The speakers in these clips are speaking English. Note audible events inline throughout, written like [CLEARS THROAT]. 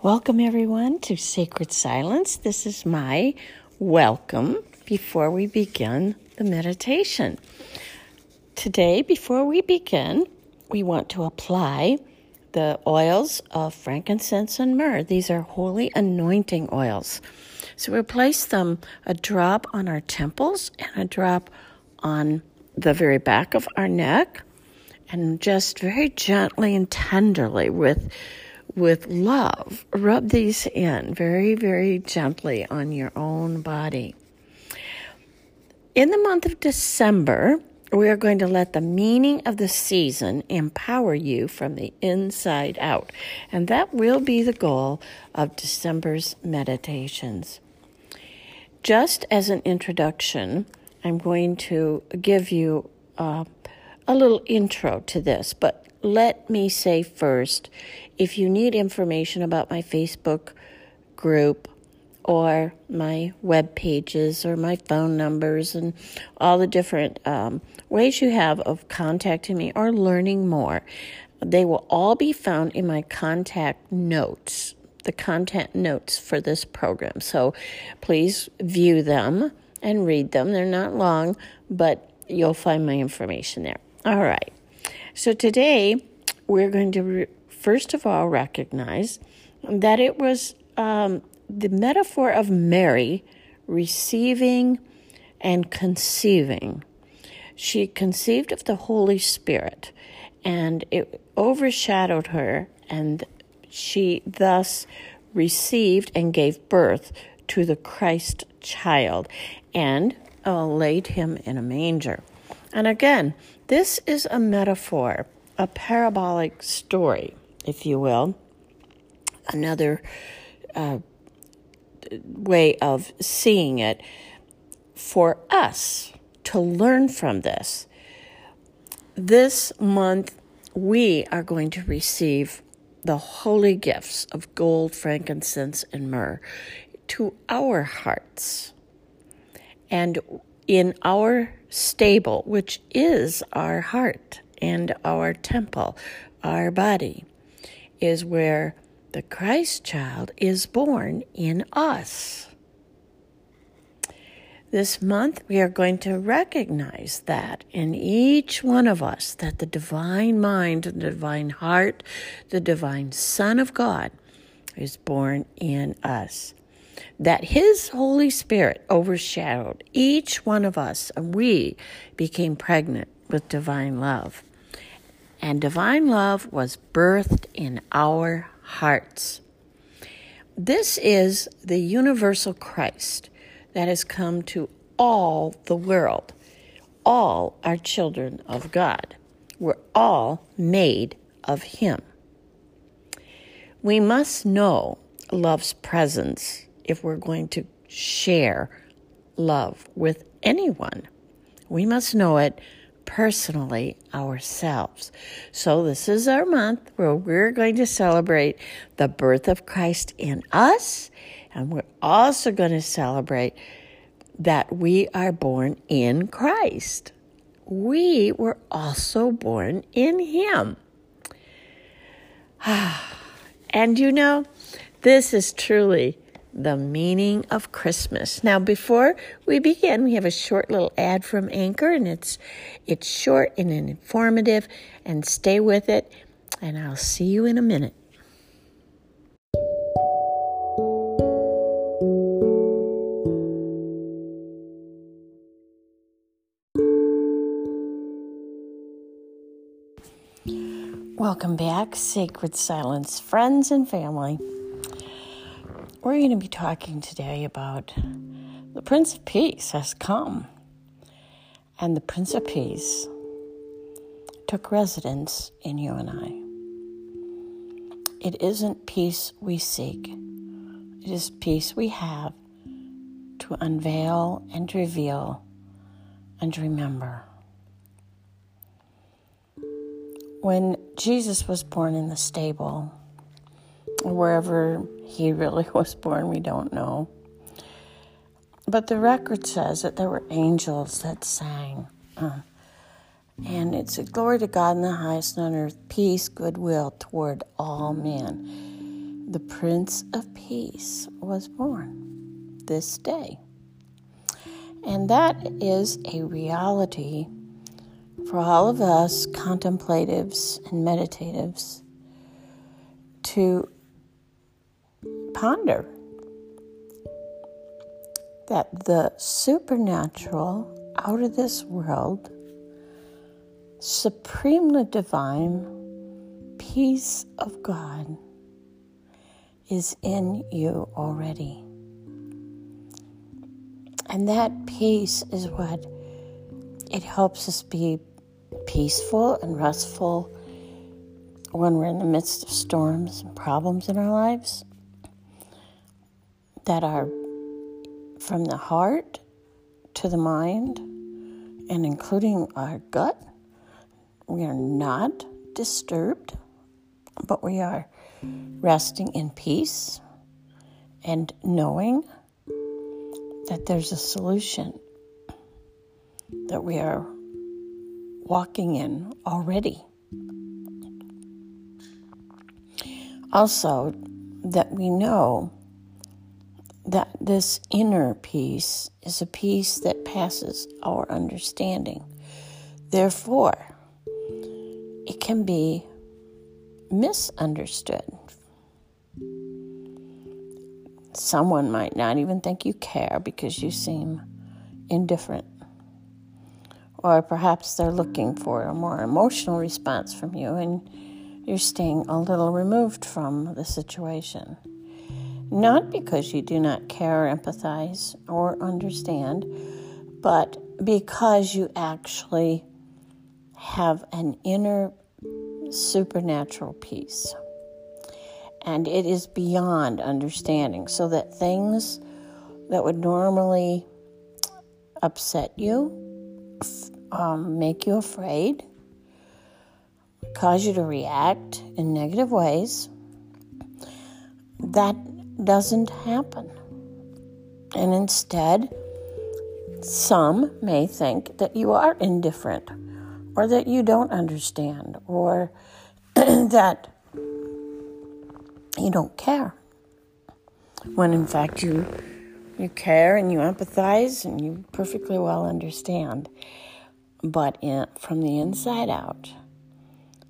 Welcome, everyone, to Sacred Silence. This is my welcome before we begin the meditation. Today, before we begin, we want to apply the oils of frankincense and myrrh. These are holy anointing oils. So we place them a drop on our temples and a drop on the very back of our neck, and just very gently and tenderly with with love, rub these in very, very gently on your own body. In the month of December, we are going to let the meaning of the season empower you from the inside out. And that will be the goal of December's meditations. Just as an introduction, I'm going to give you uh, a little intro to this, but let me say first if you need information about my Facebook group or my web pages or my phone numbers and all the different um, ways you have of contacting me or learning more, they will all be found in my contact notes, the content notes for this program. So please view them and read them. They're not long, but you'll find my information there. All right. So today we're going to re- first of all recognize that it was um, the metaphor of Mary receiving and conceiving. She conceived of the Holy Spirit, and it overshadowed her, and she thus received and gave birth to the Christ child and uh, laid him in a manger. And again, this is a metaphor, a parabolic story if you will, another uh, way of seeing it for us to learn from this. This month, we are going to receive the holy gifts of gold, frankincense, and myrrh to our hearts. And in our stable, which is our heart and our temple, our body, is where the Christ child is born in us. This month, we are going to recognize that in each one of us, that the divine mind, the divine heart, the divine Son of God is born in us. That His Holy Spirit overshadowed each one of us, and we became pregnant with divine love and divine love was birthed in our hearts. This is the universal Christ that has come to all the world. All are children of God. We're all made of Him. We must know love's presence if we're going to share love with anyone. We must know it personally ourselves. So, this is our month where we're going to celebrate the birth of Christ in us, and we're also going to celebrate that we are born in Christ. We were also born in Him. [SIGHS] and you know, this is truly the meaning of Christmas. Now, before we begin, we have a short little ad from Anchor, and it's it's short and informative. And stay with it, and I'll see you in a minute. Welcome back, Sacred Silence, friends and family. We're going to be talking today about the Prince of Peace has come. And the Prince of Peace took residence in you and I. It isn't peace we seek, it is peace we have to unveil and reveal and remember. When Jesus was born in the stable, wherever he really [LAUGHS] was born, we don't know. But the record says that there were angels that sang. Uh, and it's a glory to God in the highest on earth, peace, goodwill toward all men. the Prince of Peace was born this day. And that is a reality for all of us contemplatives and meditatives to ponder that the supernatural, out of this world, supremely divine peace of God is in you already. And that peace is what it helps us be peaceful and restful when we're in the midst of storms and problems in our lives that are from the heart to the mind and including our gut. We are not disturbed, but we are resting in peace and knowing that there's a solution that we are walking in already. Also, that we know that this inner peace is a peace that passes our understanding. Therefore, it can be misunderstood. Someone might not even think you care because you seem indifferent. Or perhaps they're looking for a more emotional response from you and you're staying a little removed from the situation not because you do not care, empathize, or understand, but because you actually have an inner supernatural peace. And it is beyond understanding, so that things that would normally upset you, um, make you afraid, cause you to react in negative ways, that doesn't happen. And instead, some may think that you are indifferent or that you don't understand or [CLEARS THROAT] that you don't care. When in fact you you care and you empathize and you perfectly well understand. But in, from the inside out,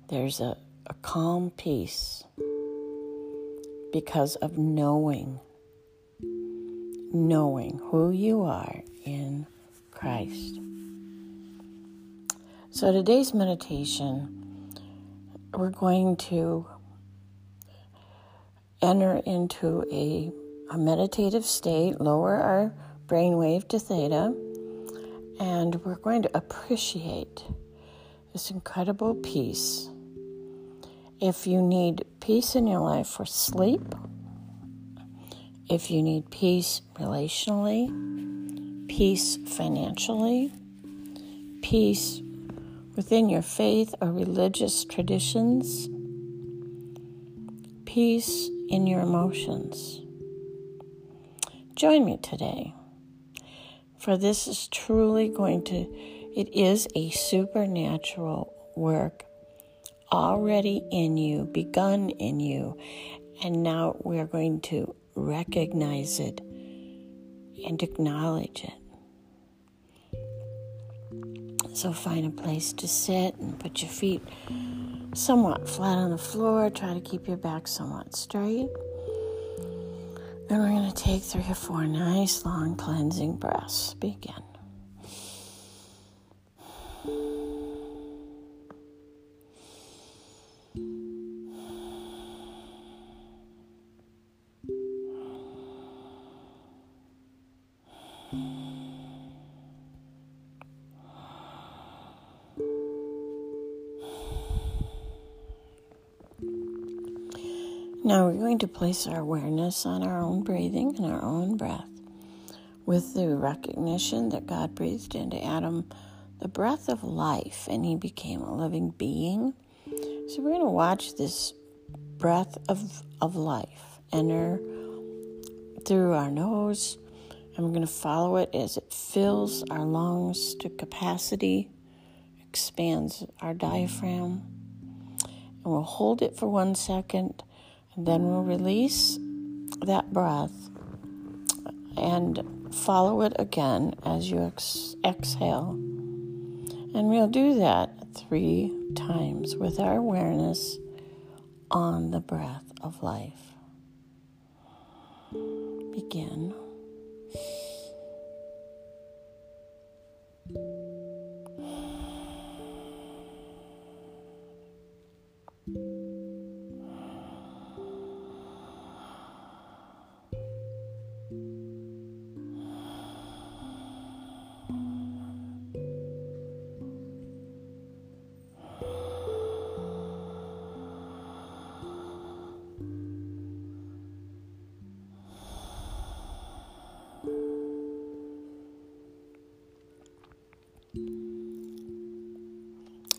there's a, a calm peace because of knowing, knowing who you are in Christ. So, today's meditation, we're going to enter into a, a meditative state, lower our brainwave to theta, and we're going to appreciate this incredible peace if you need peace in your life for sleep, if you need peace relationally, peace financially, peace within your faith or religious traditions, peace in your emotions. Join me today, for this is truly going to, it is a supernatural work already in you, begun in you, and now we are going to recognize it and acknowledge it. So find a place to sit and put your feet somewhat flat on the floor. Try to keep your back somewhat straight. Then we're going to take three or four nice long cleansing breaths. Begin. To place our awareness on our own breathing and our own breath with the recognition that God breathed into Adam the breath of life and he became a living being. So we're going to watch this breath of, of life enter through our nose and we're going to follow it as it fills our lungs to capacity, expands our diaphragm. And we'll hold it for one second Then we'll release that breath and follow it again as you ex- exhale. And we'll do that three times with our awareness on the breath of life. Begin.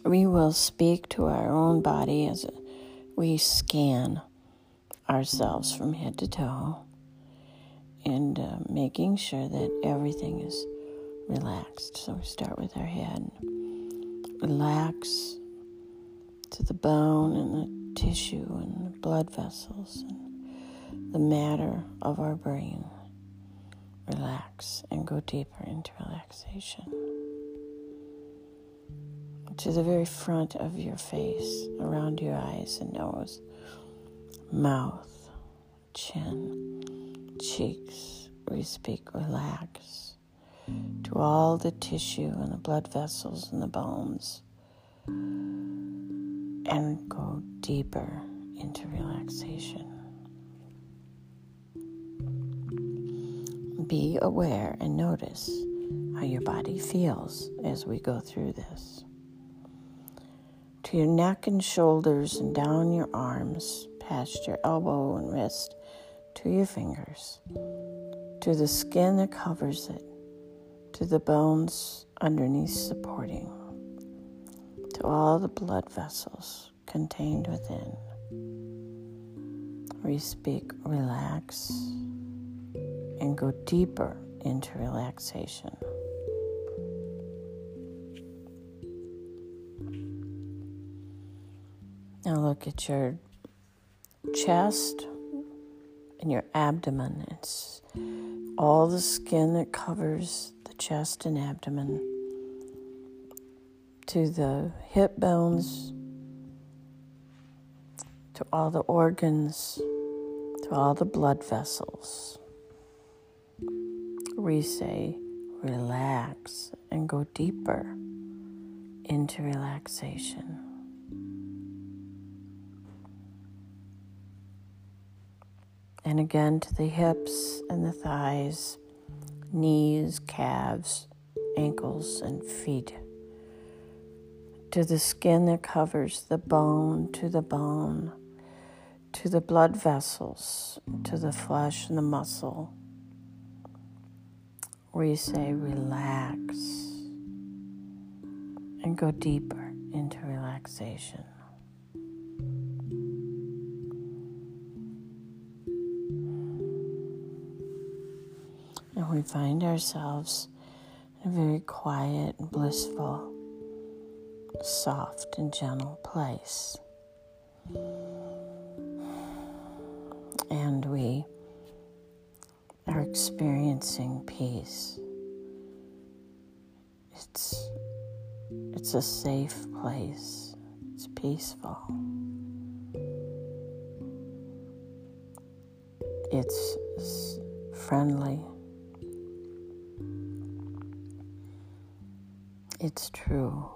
We will speak to our own body as we scan ourselves from head to toe and uh, making sure that everything is relaxed. So we start with our head. Relax to the bone and the tissue and the blood vessels and the matter of our brain. Relax and go deeper into relaxation to the very front of your face, around your eyes and nose, mouth, chin, cheeks. We speak relax to all the tissue and the blood vessels and the bones and go deeper into relaxation. Be aware and notice how your body feels as we go through this to your neck and shoulders and down your arms, past your elbow and wrist, to your fingers, to the skin that covers it, to the bones underneath supporting, to all the blood vessels contained within. We speak relax and go deeper into relaxation. Now look at your chest and your abdomen. It's all the skin that covers the chest and abdomen to the hip bones, to all the organs, to all the blood vessels. We say relax and go deeper into relaxation. And again to the hips and the thighs, knees, calves, ankles, and feet. To the skin that covers the bone, to the bone, to the blood vessels, to the flesh and the muscle. We say relax and go deeper into relaxation. We find ourselves in a very quiet and blissful, soft and gentle place. And we are experiencing peace. It's it's a safe place. It's peaceful. It's friendly. It's true.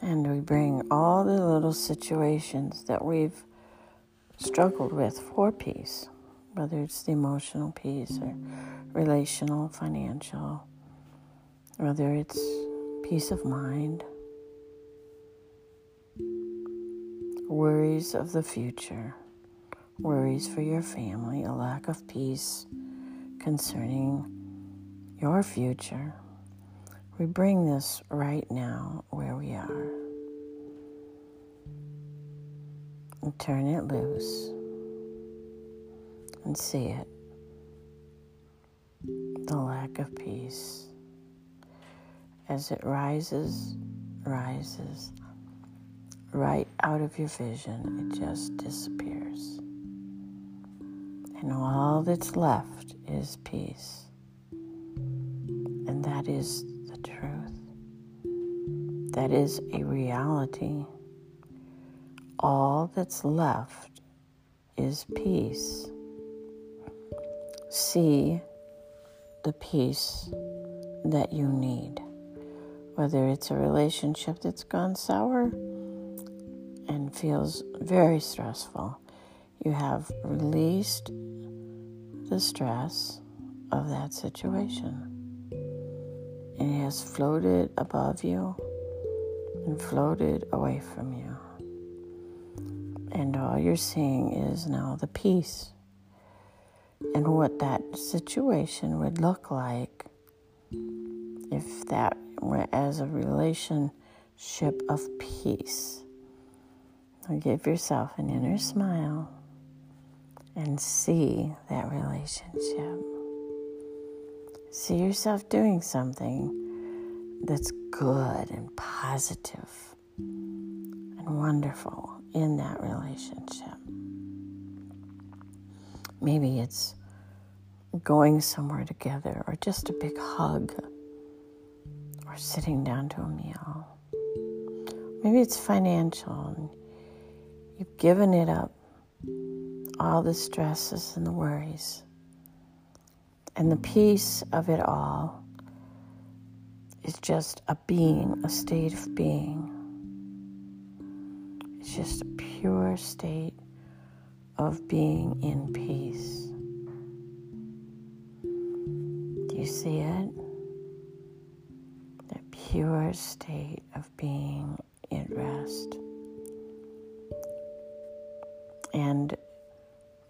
And we bring all the little situations that we've struggled with for peace, whether it's the emotional peace or relational, financial, whether it's peace of mind, worries of the future, worries for your family, a lack of peace concerning your future. We bring this right now where we are. And turn it loose and see it. The lack of peace as it rises, rises, right out of your vision. It just disappears. And all that's left is peace. And that is the truth. That is a reality. All that's left is peace. See the peace that you need. Whether it's a relationship that's gone sour and feels very stressful, you have released the stress of that situation. And it has floated above you and floated away from you. And all you're seeing is now the peace and what that situation would look like if that were as a relationship of peace. Now give yourself an inner smile and see that relationship. See yourself doing something that's good and positive and wonderful in that relationship. Maybe it's going somewhere together or just a big hug or sitting down to a meal. Maybe it's financial and you've given it up, all the stresses and the worries. And the peace of it all is just a being, a state of being. It's just a pure state of being in peace. Do you see it? The pure state of being at rest. And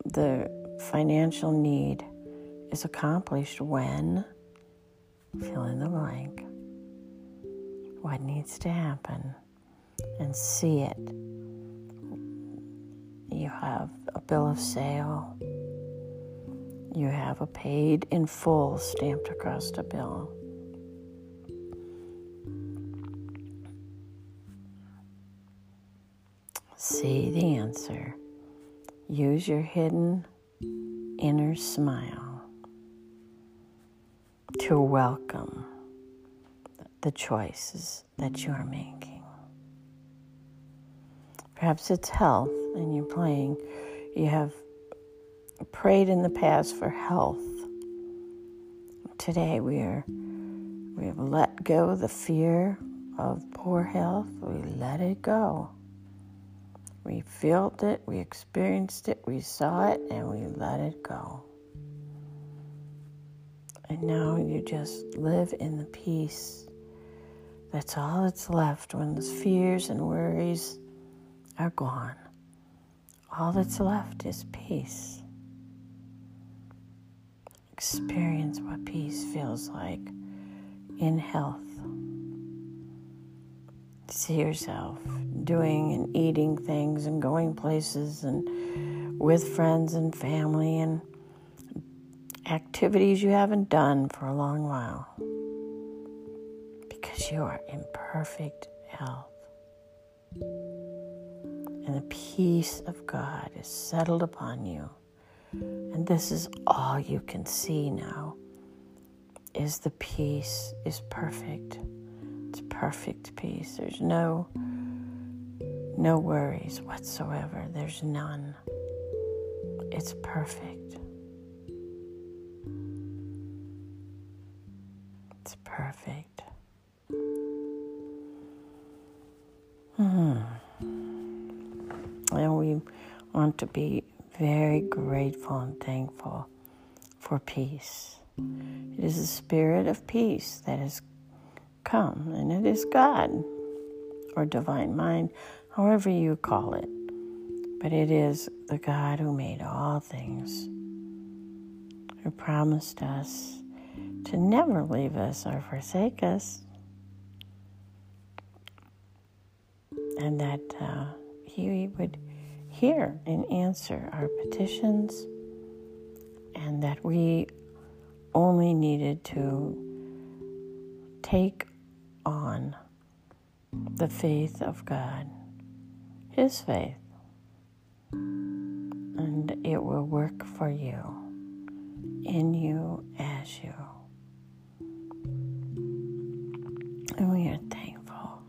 the financial need is accomplished when, fill in the blank, what needs to happen, and see it you have a bill of sale, you have a paid in full stamped across the bill. See the answer. Use your hidden inner smile to welcome the choices that you are making. Perhaps it's health and you're playing. You have prayed in the past for health. Today we are we have let go the fear of poor health. We let it go. We felt it, we experienced it, we saw it, and we let it go. And now you just live in the peace. That's all that's left when the fears and worries are gone. All that's left is peace. Experience what peace feels like in health. See yourself doing and eating things and going places and with friends and family and activities you haven't done for a long while because you are in perfect health and the peace of God is settled upon you. And this is all you can see now is the peace is perfect. It's perfect peace. There's no no worries whatsoever. There's none. It's perfect. Perfect. Hmm and we want to be very grateful and thankful for peace. It is the spirit of peace that has come, and it is God or divine mind, however you call it. But it is the God who made all things, who promised us to never leave us or forsake us, and that. Uh, he would hear and answer our petitions, and that we only needed to take on the faith of God His faith. And it will work for you, in you, as you. And we are thankful.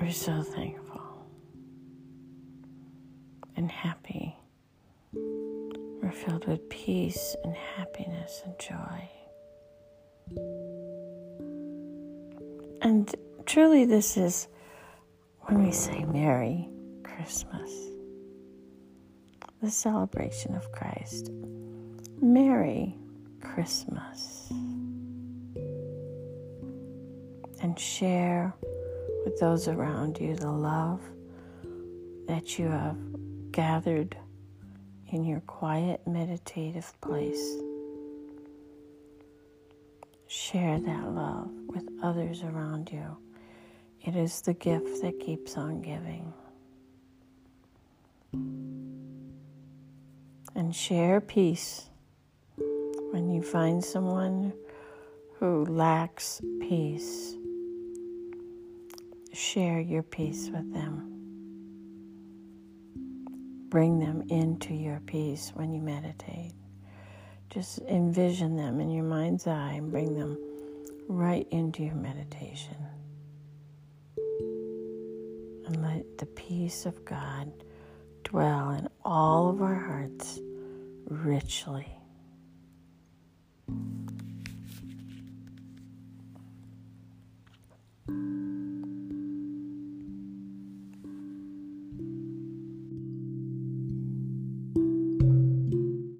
We're so thankful and happy. We're filled with peace and happiness and joy. And truly, this is when we say Merry Christmas, the celebration of Christ. Merry Christmas. And share with those around you the love that you have gathered in your quiet meditative place. Share that love with others around you. It is the gift that keeps on giving. And share peace when you find someone who lacks peace. Share your peace with them. Bring them into your peace when you meditate. Just envision them in your mind's eye and bring them right into your meditation. And let the peace of God dwell in all of our hearts richly.